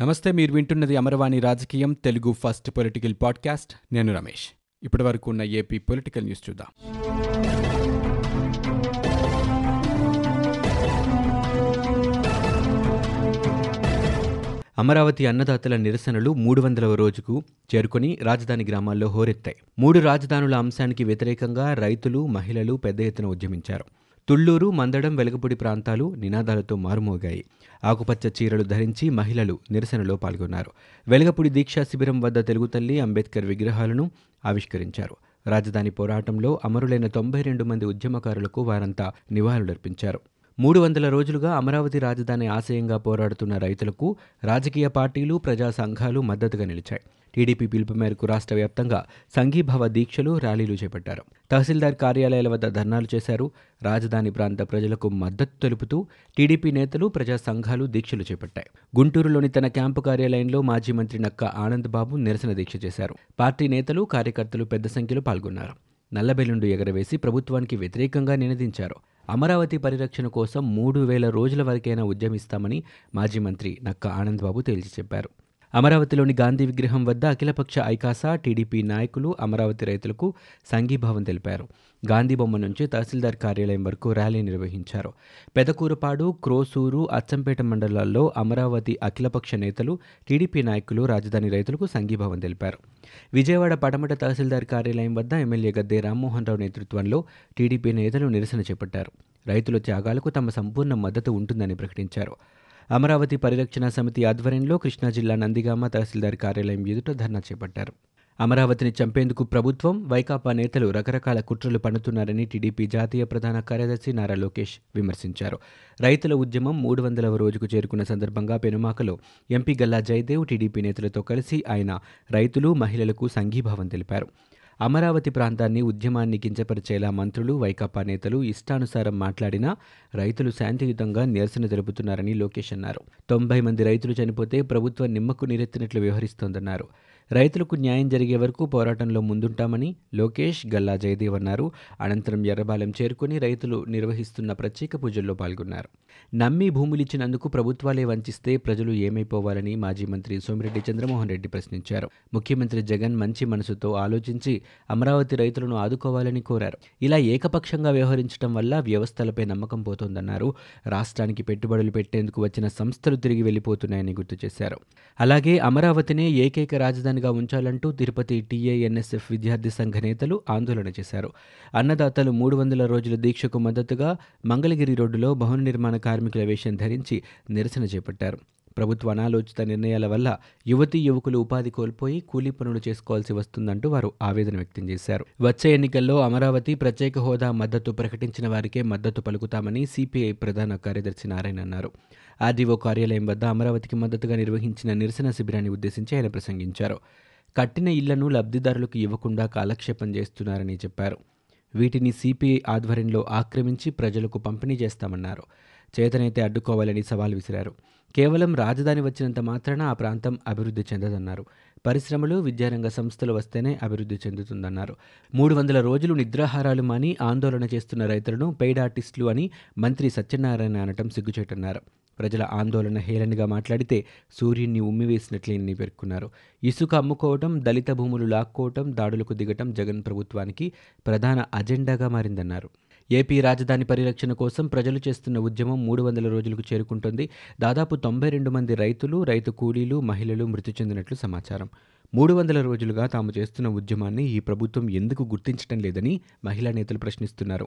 నమస్తే మీరు వింటున్నది అమరవాణి రాజకీయం తెలుగు ఫస్ట్ పొలిటికల్ పాడ్కాస్ట్. నేను రమేష్. ఇప్పటి వరకు ఉన్న ఏపీ పొలిటికల్ న్యూస్ చూద్దాం. అమరావతి అన్నదాతల నిరసనలు మూడు వందలవ రోజుకు చేరుకొని రాజధాని గ్రామాల్లో హోరెత్తాయి. మూడు రాజధానుల అంశానికి వ్యతిరేకంగా రైతులు మహిళలు పెద్ద ఎత్తున ఉద్యమించారు. తుళ్ళూరు మందడం వెలగపూడి ప్రాంతాలు నినాదాలతో మారుమోగాయి. ఆకుపచ్చ చీరలు ధరించి మహిళలు నిరసనలో పాల్గొన్నారు. వెలగపూడి దీక్షా శిబిరం వద్ద తెలుగు తల్లి అంబేద్కర్ విగ్రహాలను ఆవిష్కరించారు. రాజధాని పోరాటంలో అమరులైన తొంభై రెండు మంది ఉద్యమకారులకు వారంతా నివాళులర్పించారు. మూడు వందల రోజులుగా అమరావతి రాజధాని ఆశయంగా పోరాడుతున్న రైతులకు రాజకీయ పార్టీలు ప్రజా సంఘాలు మద్దతుగా నిలిచాయి. టీడీపీ పిలుపు మేరకు రాష్ట్ర వ్యాప్తంగా సంఘీభావ దీక్షలు ర్యాలీలు చేపట్టారు. తహసీల్దార్ కార్యాలయాల వద్ద ధర్నాలు చేశారు. రాజధాని ప్రాంత ప్రజలకు మద్దతు తెలుపుతూ టీడీపీ నేతలు ప్రజా సంఘాలు దీక్షలు చేపట్టాయి. గుంటూరులోని తన క్యాంపు కార్యాలయంలో మాజీ మంత్రి నక్క ఆనంద్ బాబు నిరసన దీక్ష చేశారు. పార్టీ నేతలు కార్యకర్తలు పెద్ద సంఖ్యలో పాల్గొన్నారు. నల్లబెల్లుండు ఎగరవేసి ప్రభుత్వానికి వ్యతిరేకంగా నినదించారు. అమరావతి పరిరక్షణ కోసం మూడు వేల రోజుల వరకైనా ఉద్యమిస్తామని మాజీ మంత్రి నక్క ఆనందబాబు తేల్చి చెప్పారు. అమరావతిలోని గాంధీ విగ్రహం వద్ద అఖిలపక్ష ఐకాసా టీడీపీ నాయకులు అమరావతి రైతులకు సంఘీభావం తెలిపారు. గాంధీ బొమ్మ నుంచి తహసీల్దార్ కార్యాలయం వరకు ర్యాలీ నిర్వహించారు. పెదకూరపాడు క్రోసూరు అచ్చంపేట మండలాల్లో అమరావతి అఖిలపక్ష నేతలు టీడీపీ నాయకులు రాజధాని రైతులకు సంఘీభావం తెలిపారు. విజయవాడ పటమట తహసీల్దార్ కార్యాలయం వద్ద ఎమ్మెల్యే గద్దే రామ్మోహన్ రావు నేతృత్వంలో టీడీపీ నేతలు నిరసన చేపట్టారు. రైతుల త్యాగాలకు తమ సంపూర్ణ మద్దతు ఉంటుందని ప్రకటించారు. అమరావతి పరిరక్షణ సమితి ఆధ్వర్యంలో కృష్ణా జిల్లా నందిగామ తహసీల్దార్ కార్యాలయం ఎదుట ధర్నా చేపట్టారు. అమరావతిని చంపేందుకు ప్రభుత్వం వైకాపా నేతలు రకరకాల కుట్రలు పన్నుతున్నారని టీడీపీ జాతీయ ప్రధాన కార్యదర్శి నారా లోకేష్ విమర్శించారు. రైతుల ఉద్యమం మూడు వందలవ రోజుకు చేరుకున్న సందర్భంగా పెనుమాకలో ఎంపీ గల్లా జయదేవ్ టీడీపీ నేతలతో కలిసి ఆయన రైతులు మహిళలకు సంఘీభావం తెలిపారు. అమరావతి ప్రాంతాన్ని ఉద్యమాన్ని కించపరిచేలా మంత్రులు వైకాపా నేతలు ఇష్టానుసారం మాట్లాడినా రైతులు శాంతియుతంగా నిరసన తెలుపుతున్నారని లోకేష్ అన్నారు. తొంభై మంది రైతులు చనిపోతే ప్రభుత్వం నిమ్మకు నీరెత్తినట్లు వ్యవహరిస్తోందన్నారు. రైతులకు న్యాయం జరిగే వరకు పోరాటంలో ముందుంటామని లోకేష్ గల్లా జయదేవ్ అన్నారు. అనంతరం ఎర్రబాలెం చేరుకుని రైతులు నిర్వహిస్తున్న ప్రత్యేక పూజల్లో పాల్గొన్నారు. నమ్మి భూములిచ్చినందుకు ప్రభుత్వాలే వంచిస్తే ప్రజలు ఏమైపోవాలని మాజీ మంత్రి సోమిరెడ్డి చంద్రమోహన్ రెడ్డి ప్రశ్నించారు. ముఖ్యమంత్రి జగన్ మంచి మనసుతో ఆలోచించి అమరావతి రైతులను ఆదుకోవాలని కోరారు. ఇలా ఏకపక్షంగా వ్యవహరించడం వల్ల వ్యవస్థలపై నమ్మకం పోతోందన్నారు. రాష్ట్రానికి పెట్టుబడులు పెట్టేందుకు వచ్చిన సంస్థలు తిరిగి వెళ్ళిపోతున్నాయని గుర్తు చేశారు. అలాగే అమరావతినే ఏకైక రాజధాని రాజధానిగా ఉంచాలంటూ తిరుపతి టీఏఎన్ఎస్ఎఫ్ విద్యార్థి సంఘ నేతలు ఆందోళన చేశారు. అన్నదాతలు మూడు వందల రోజుల దీక్షకు మద్దతుగా మంగళగిరి రోడ్డులో భవన నిర్మాణ కార్మికుల వేషం ధరించి నిరసన చేపట్టారు. ప్రభుత్వ అనాలోచిత నిర్ణయాల వల్ల యువతీ యువకులు ఉపాధి కోల్పోయి కూలీ పనులు చేసుకోవాల్సి వస్తుందంటూ వారు ఆవేదన వ్యక్తం చేశారు. వచ్చే ఎన్నికల్లో అమరావతి ప్రత్యేక హోదా మద్దతు ప్రకటించిన వారికే మద్దతు పలుకుతామని సిపిఐ ప్రధాన కార్యదర్శి నారాయణ అన్నారు. ఆర్డీఓ కార్యాలయం వద్ద అమరావతికి మద్దతుగా నిర్వహించిన నిరసన శిబిరాన్ని ఉద్దేశించి ఆయన ప్రసంగించారు. కట్టిన ఇళ్ళను లబ్ధిదారులకు ఇవ్వకుండా కాలక్షేపం చేస్తున్నారని చెప్పారు. వీటిని సిపిఐ ఆధ్వర్యంలో ఆక్రమించి ప్రజలకు పంపిణీ చేస్తామన్నారు. చేతనైతే అడ్డుకోవాలని సవాల్ విసిరారు. కేవలం రాజధాని వచ్చినంత మాత్రాన ఆ ప్రాంతం అభివృద్ధి చెందదన్నారు. పరిశ్రమలు విద్యారంగ సంస్థలు వస్తేనే అభివృద్ధి చెందుతుందన్నారు. మూడు వందల రోజులు నిద్రాహారాలు మాని ఆందోళన చేస్తున్న రైతులను పెయిడ్ ఆర్టిస్టులు అని మంత్రి సత్యనారాయణ అనటం సిగ్గుచేటన్నారు. ప్రజల ఆందోళన హేళనగా మాట్లాడితే సూర్యున్ని ఉమ్మివేసినట్లేనని పేర్కొన్నారు. ఇసుక అమ్ముకోవటం దళిత భూములు లాక్కోవటం దాడులకు దిగటం జగన్ ప్రభుత్వానికి ప్రధాన అజెండాగా మారిందన్నారు. ఏపీ రాజధాని పరిరక్షణ కోసం ప్రజలు చేస్తున్న ఉద్యమం మూడు వందల రోజులకు చేరుకుంటోంది. దాదాపు తొంభై రెండు మంది రైతులు రైతు కూలీలు మహిళలు మృతి చెందినట్లు సమాచారం. మూడు వందల రోజులుగా తాము చేస్తున్న ఉద్యమాన్ని ఈ ప్రభుత్వం ఎందుకు గుర్తించడం లేదని మహిళా నేతలు ప్రశ్నిస్తున్నారు.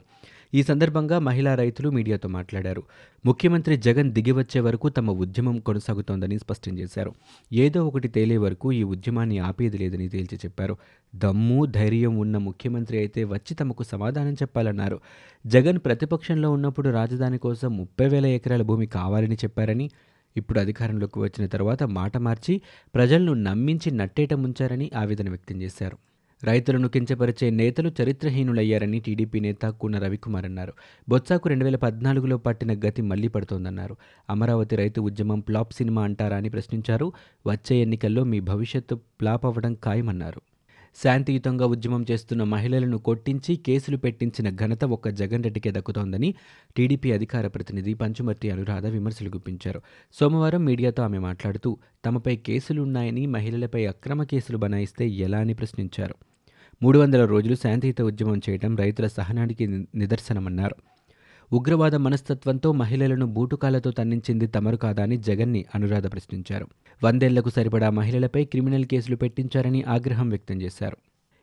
ఈ సందర్భంగా మహిళా రైతులు మీడియాతో మాట్లాడారు. ముఖ్యమంత్రి జగన్ దిగివచ్చే వరకు తమ ఉద్యమం కొనసాగుతోందని స్పష్టం చేశారు. ఏదో ఒకటి తేలే వరకు ఈ ఉద్యమాన్ని ఆపేది లేదని తేల్చి చెప్పారు. దమ్ము ధైర్యం ఉన్న ముఖ్యమంత్రి అయితే వచ్చి తమకు సమాధానం చెప్పాలన్నారు. జగన్ ప్రతిపక్షంలో ఉన్నప్పుడు రాజధాని కోసం ముప్పై వేల ఎకరాల భూమి కావాలని చెప్పారని ఇప్పుడు అధికారంలోకి వచ్చిన తర్వాత మాట మార్చి ప్రజలను నమ్మించి నట్టేట ముంచారని ఆవేదన వ్యక్తం చేశారు. రైతులను కించపరిచే నేతలు చరిత్రహీనులయ్యారని టీడీపీ నేత కూన రవికుమార్ అన్నారు. బొత్సాకు రెండు వేల పద్నాలుగులో పట్టిన గతి మళ్ళీ పడుతోందన్నారు. అమరావతి రైతు ఉద్యమం ప్లాప్ సినిమా అంటారా అని ప్రశ్నించారు. వచ్చే ఎన్నికల్లో మీ భవిష్యత్తు ప్లాప్ అవ్వడం ఖాయమన్నారు. శాంతియుతంగా ఉద్యమం చేస్తున్న మహిళలను కొట్టించి కేసులు పెట్టించిన ఘనత ఒక్క జగన్ రెడ్డికే దక్కుతోందని టీడీపీ అధికార ప్రతినిధి పంచుమర్తి అనురాధ విమర్శలు గుప్పించారు. సోమవారం మీడియాతో ఆమె మాట్లాడుతూ తమపై కేసులున్నాయని మహిళలపై అక్రమ కేసులు బనాయిస్తే ఎలా అని ప్రశ్నించారు. మూడు వందల రోజులు శాంతియుత ఉద్యమం చేయడం రైతుల సహనానికి నిదర్శనమన్నారు. ఉగ్రవాద మనస్తత్వంతో మహిళలను బూటుకాలతో తన్నించింది తమరు కాదా అని జగన్ని అనురాధ ప్రశ్నించారు. వందేళ్ళకు సరిపడా మహిళలపై క్రిమినల్ కేసులు పెట్టించారని ఆగ్రహం వ్యక్తం చేశారు.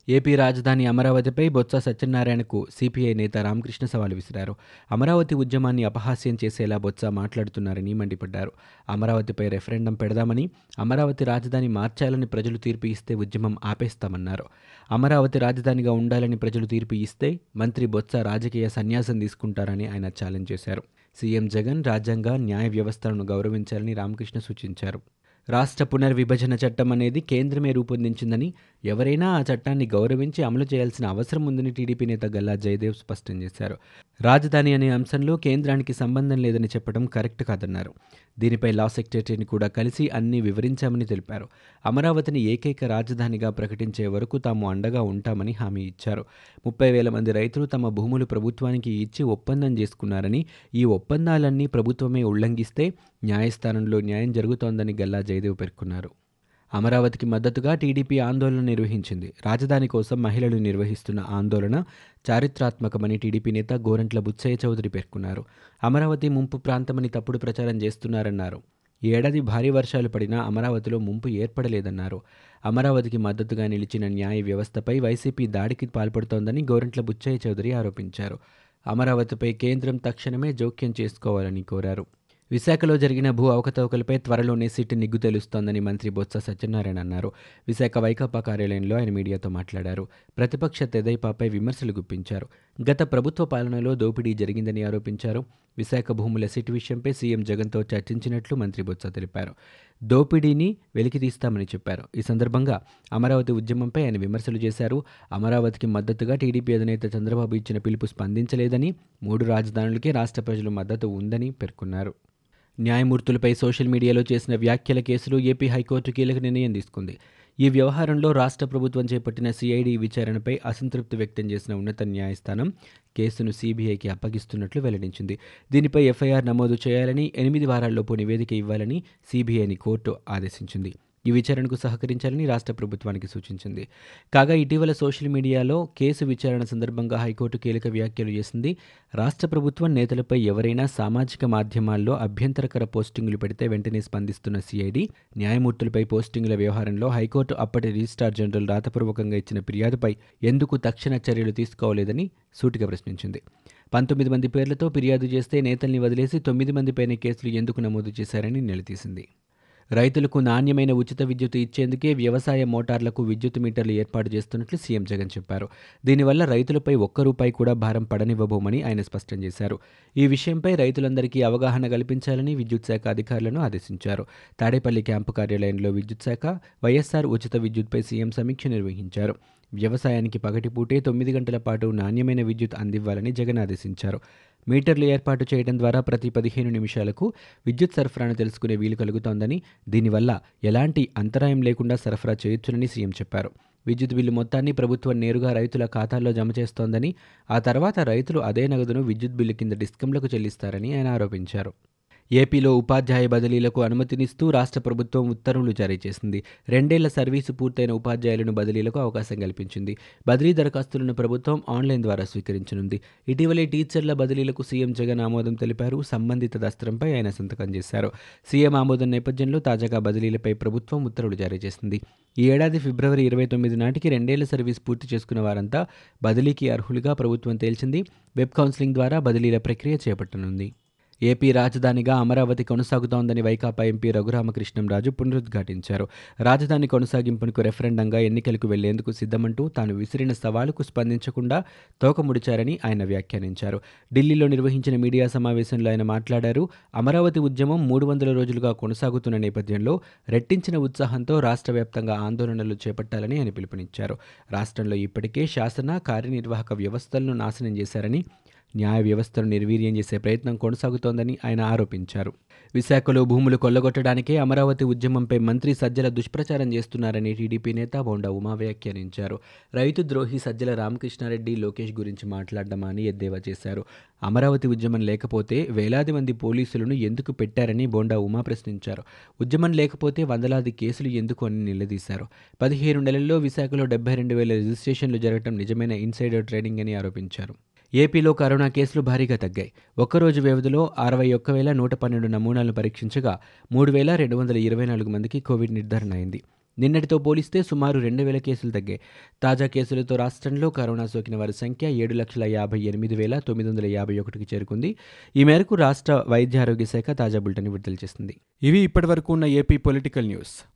ఏపీ రాజధాని అమరావతిపై బొత్స సత్యనారాయణకు సిపిఐ నేత రామకృష్ణ సవాలు విసిరారు. అమరావతి ఉద్యమాన్ని అపహాస్యం చేసేలా బొత్స మాట్లాడుతున్నారని మండిపడ్డారు. అమరావతిపై రెఫరెండం పెడదామని అమరావతి రాజధాని మార్చాలని ప్రజలు తీర్పు ఇస్తే ఉద్యమం ఆపేస్తామన్నారు. అమరావతి రాజధానిగా ఉండాలని ప్రజలు తీర్పు ఇస్తే మంత్రి బొత్స రాజకీయ సన్యాసం తీసుకుంటారని ఆయన ఛాలెంజ్ చేశారు. సీఎం జగన్ రాజ్యాంగ న్యాయ వ్యవస్థలను గౌరవించాలని రామకృష్ణ సూచించారు. రాష్ట్ర పునర్విభజన చట్టం అనేది కేంద్రమే రూపొందించిందని ఎవరైనా ఆ చట్టాన్ని గౌరవించి అమలు చేయాల్సిన అవసరం ఉందని టీడీపీ నేత గల్లా జయదేవ్ స్పష్టం చేశారు. రాజధాని అనే అంశంలో కేంద్రానికి సంబంధం లేదని చెప్పడం కరెక్ట్ కాదన్నారు. దీనిపై లా సెక్రటరీని కూడా కలిసి అన్ని వివరించామని తెలిపారు. అమరావతిని ఏకైక రాజధానిగా ప్రకటించే వరకు తాము అండగా ఉంటామని హామీ ఇచ్చారు. ముప్పై వేల మంది రైతులు తమ భూములు ప్రభుత్వానికి ఇచ్చి ఒప్పందం చేసుకున్నారని ఈ ఒప్పందాలన్నీ ప్రభుత్వమే ఉల్లంఘిస్తే న్యాయస్థానంలో న్యాయం జరుగుతోందని గల్లా జయదేవ్ పేర్కొన్నారు. అమరావతికి మద్దతుగా టీడీపీ ఆందోళన నిర్వహించింది. రాజధాని కోసం మహిళలు నిర్వహిస్తున్న ఆందోళన చారిత్రాత్మకమని టీడీపీ నేత గోరంట్ల బుచ్చయ్య చౌదరి పేర్కొన్నారు. అమరావతి ముంపు ప్రాంతమని తప్పుడు ప్రచారం చేస్తున్నారన్నారు. ఈ ఏడాది భారీ వర్షాలు పడినా అమరావతిలో ముంపు ఏర్పడలేదన్నారు. అమరావతికి మద్దతుగా నిలిచిన న్యాయ వ్యవస్థపై వైసీపీ దాడికి పాల్పడుతోందని గోరంట్ల బుచ్చయ్య చౌదరి ఆరోపించారు. అమరావతిపై కేంద్రం తక్షణమే జోక్యం చేసుకోవాలని కోరారు. విశాఖలో జరిగిన భూ అవకతవకలపై త్వరలోనే సిట్ నిగ్గు తెలుస్తోందని మంత్రి బొత్స సత్యనారాయణ అన్నారు. విశాఖ వైకాపా కార్యాలయంలో ఆయన మీడియాతో మాట్లాడారు. ప్రతిపక్ష తెదైపాపై విమర్శలు గుప్పించారు. గత ప్రభుత్వ పాలనలో దోపిడీ జరిగిందని ఆరోపించారు. విశాఖ భూముల సిట్ విషయంపై సీఎం జగన్తో చర్చించినట్లు మంత్రి బొత్స తెలిపారు. దోపిడీని వెలికితీస్తామని చెప్పారు. ఈ సందర్భంగా అమరావతి ఉద్యమంపై ఆయన విమర్శలు చేశారు. అమరావతికి మద్దతుగా టీడీపీ అధినేత చంద్రబాబు ఇచ్చిన పిలుపు స్పందించలేదని మూడు రాజధానులకే రాష్ట్ర ప్రజలు మద్దతు ఉందని పేర్కొన్నారు. న్యాయమూర్తులపై సోషల్ మీడియాలో చేసిన వ్యాఖ్యల కేసులో ఏపీ హైకోర్టు కీలక నిర్ణయం తీసుకుంది. ఈ వ్యవహారంలో రాష్ట్ర ప్రభుత్వం చేపట్టిన సిఐడి విచారణపై అసంతృప్తి వ్యక్తం చేసిన ఉన్నత న్యాయస్థానం కేసును సీబీఐకి అప్పగిస్తున్నట్లు వెల్లడించింది. దీనిపై ఎఫ్ఐఆర్ నమోదు చేయాలని ఎనిమిది వారాల్లోపు నివేదిక ఇవ్వాలని సీబీఐని కోర్టు ఆదేశించింది. ఈ విచారణకు సహకరించాలని రాష్ట్ర ప్రభుత్వానికి సూచించింది. కాగా ఇటీవల సోషల్ మీడియాలో కేసు విచారణ సందర్భంగా హైకోర్టు కీలక వ్యాఖ్యలు చేసింది. రాష్ట్ర ప్రభుత్వం నేతలపై ఎవరైనా సామాజిక మాధ్యమాల్లో అభ్యంతరకర పోస్టింగులు పెడితే వెంటనే స్పందిస్తున్న సిఐడి న్యాయమూర్తులపై పోస్టింగుల వ్యవహారంలో హైకోర్టు అప్పటి రిజిస్ట్రార్ జనరల్ రాతపూర్వకంగా ఇచ్చిన ఫిర్యాదుపై ఎందుకు తక్షణ చర్యలు తీసుకోలేదని సూటిగా ప్రశ్నించింది. పంతొమ్మిది మంది పేర్లతో ఫిర్యాదు చేస్తే నేతల్ని వదిలేసి తొమ్మిది మందిపైన కేసులు ఎందుకు నమోదు చేశారని నిలదీసింది. రైతులకు నాణ్యమైన ఉచిత విద్యుత్ ఇచ్చేందుకే వ్యవసాయ మోటార్లకు విద్యుత్ మీటర్లు ఏర్పాటు చేస్తున్నట్లు సీఎం జగన్ చెప్పారు. దీనివల్ల రైతులపై ఒక్క రూపాయి కూడా భారం పడనివ్వబోమని ఆయన స్పష్టం చేశారు. ఈ విషయంపై రైతులందరికీ అవగాహన కల్పించాలని విద్యుత్ శాఖ అధికారులను ఆదేశించారు. తాడేపల్లి క్యాంపు కార్యాలయంలో విద్యుత్ శాఖ వైఎస్ఆర్ ఉచిత విద్యుత్పై సీఎం సమీక్ష నిర్వహించారు. వ్యవసాయానికి పగటిపూటే తొమ్మిది గంటల పాటు నాణ్యమైన విద్యుత్ అందివ్వాలని జగన్ ఆదేశించారు. మీటర్లు ఏర్పాటు చేయడం ద్వారా ప్రతి పదిహేను నిమిషాలకు విద్యుత్ సరఫరాను తెలుసుకునే వీలు కలుగుతోందని దీనివల్ల ఎలాంటి అంతరాయం లేకుండా సరఫరా చేయొచ్చునని సీఎం చెప్పారు. విద్యుత్ బిల్లు మొత్తాన్ని ప్రభుత్వం నేరుగా రైతుల ఖాతాల్లో జమ చేస్తోందని ఆ తర్వాత రైతులు అదే నగదును విద్యుత్ బిల్లు కింద డిస్కంలకు చెల్లిస్తారని ఆయన ఆరోపించారు. ఏపీలో ఉపాధ్యాయ బదిలీలకు అనుమతినిస్తూ రాష్ట్ర ప్రభుత్వం ఉత్తర్వులు జారీ చేసింది. రెండేళ్ళ సర్వీసు పూర్తయిన ఉపాధ్యాయులను బదిలీలకు అవకాశం కల్పించింది. బదిలీ దరఖాస్తులను ప్రభుత్వం ఆన్లైన్ ద్వారా స్వీకరించనుంది. ఇటీవలే టీచర్ల బదిలీలకు సీఎం జగన్ ఆమోదం తెలిపారు. సంబంధిత దస్త్రంపై ఆయన సంతకం చేశారు. సీఎం ఆమోదం నేపథ్యంలో తాజాగా బదిలీలపై ప్రభుత్వం ఉత్తర్వులు జారీ చేసింది. ఈ ఏడాది ఫిబ్రవరి ఇరవై తొమ్మిది నాటికి రెండేళ్ళ సర్వీస్ పూర్తి చేసుకున్న వారంతా బదిలీకి అర్హులుగా ప్రభుత్వం తేల్చింది. వెబ్ కౌన్సిలింగ్ ద్వారా బదిలీల ప్రక్రియ చేపట్టనుంది. ఏపీ రాజధానిగా అమరావతి కొనసాగుతోందని వైకాపా ఎంపీ రఘురామకృష్ణంరాజు పునరుద్ఘాటించారు. రాజధాని కొనసాగింపునకు రెఫరెండంగా ఎన్నికలకు వెళ్ళేందుకు సిద్ధమంటూ తాను విసిరిన సవాలుకు స్పందించకుండా తోకముడిచారని ఆయన వ్యాఖ్యానించారు. ఢిల్లీలో నిర్వహించిన మీడియా సమావేశంలో ఆయన మాట్లాడారు అమరావతి ఉద్యమం మూడు వందల రోజులుగా కొనసాగుతున్న నేపథ్యంలో రెట్టించిన ఉత్సాహంతో రాష్ట్ర వ్యాప్తంగా ఆందోళనలు చేపట్టాలని ఆయన పిలుపునిచ్చారు. రాష్ట్రంలో ఇప్పటికే శాసన కార్యనిర్వాహక వ్యవస్థలను నాశనం చేశారని న్యాయ వ్యవస్థను నిర్వీర్యం చేసే ప్రయత్నం కొనసాగుతోందని ఆయన ఆరోపించారు. విశాఖలో భూములు కొల్లగొట్టడానికే అమరావతి ఉద్యమంపై మంత్రి సజ్జల దుష్ప్రచారం చేస్తున్నారని టీడీపీ నేత బోండా ఉమా వ్యాఖ్యానించారు. రైతు ద్రోహి సజ్జల రామకృష్ణారెడ్డి లోకేష్ గురించి మాట్లాడడమా అని ఎద్దేవా చేశారు. అమరావతి ఉద్యమం లేకపోతే వేలాది మంది పోలీసులను ఎందుకు పెట్టారని బోండా ఉమా ప్రశ్నించారు. ఉద్యమం లేకపోతే వందలాది కేసులు ఎందుకు అని నిలదీశారు. పదిహేను నెలల్లో విశాఖలో డెబ్బై రెండు వేల రిజిస్ట్రేషన్లు జరగడం నిజమైన ఇన్సైడర్ ట్రేడింగ్ అని ఆరోపించారు. ఏపీలో కరోనా కేసులు భారీగా తగ్గాయి. ఒక్కరోజు వ్యవధిలో అరవై ఒక్క వేల నూట పన్నెండు నమూనాలను పరీక్షించగా మూడు వేల రెండు వందల ఇరవై నాలుగు మందికి కోవిడ్ నిర్ధారణ అయింది. నిన్నటితో పోలిస్తే సుమారు రెండు వేల కేసులు తగ్గాయి. తాజా కేసులతో రాష్ట్రంలో కరోనా సోకిన వారి సంఖ్య ఏడు లక్షల యాభై ఎనిమిది వేల తొమ్మిది వందల యాభై ఒకటికి చేరుకుంది. ఈ మేరకు రాష్ట్ర వైద్య ఆరోగ్య శాఖ తాజా బులెటిన్ విడుదల చేసింది. ఇవి ఇప్పటివరకు ఉన్న ఏపీ పొలిటికల్ న్యూస్.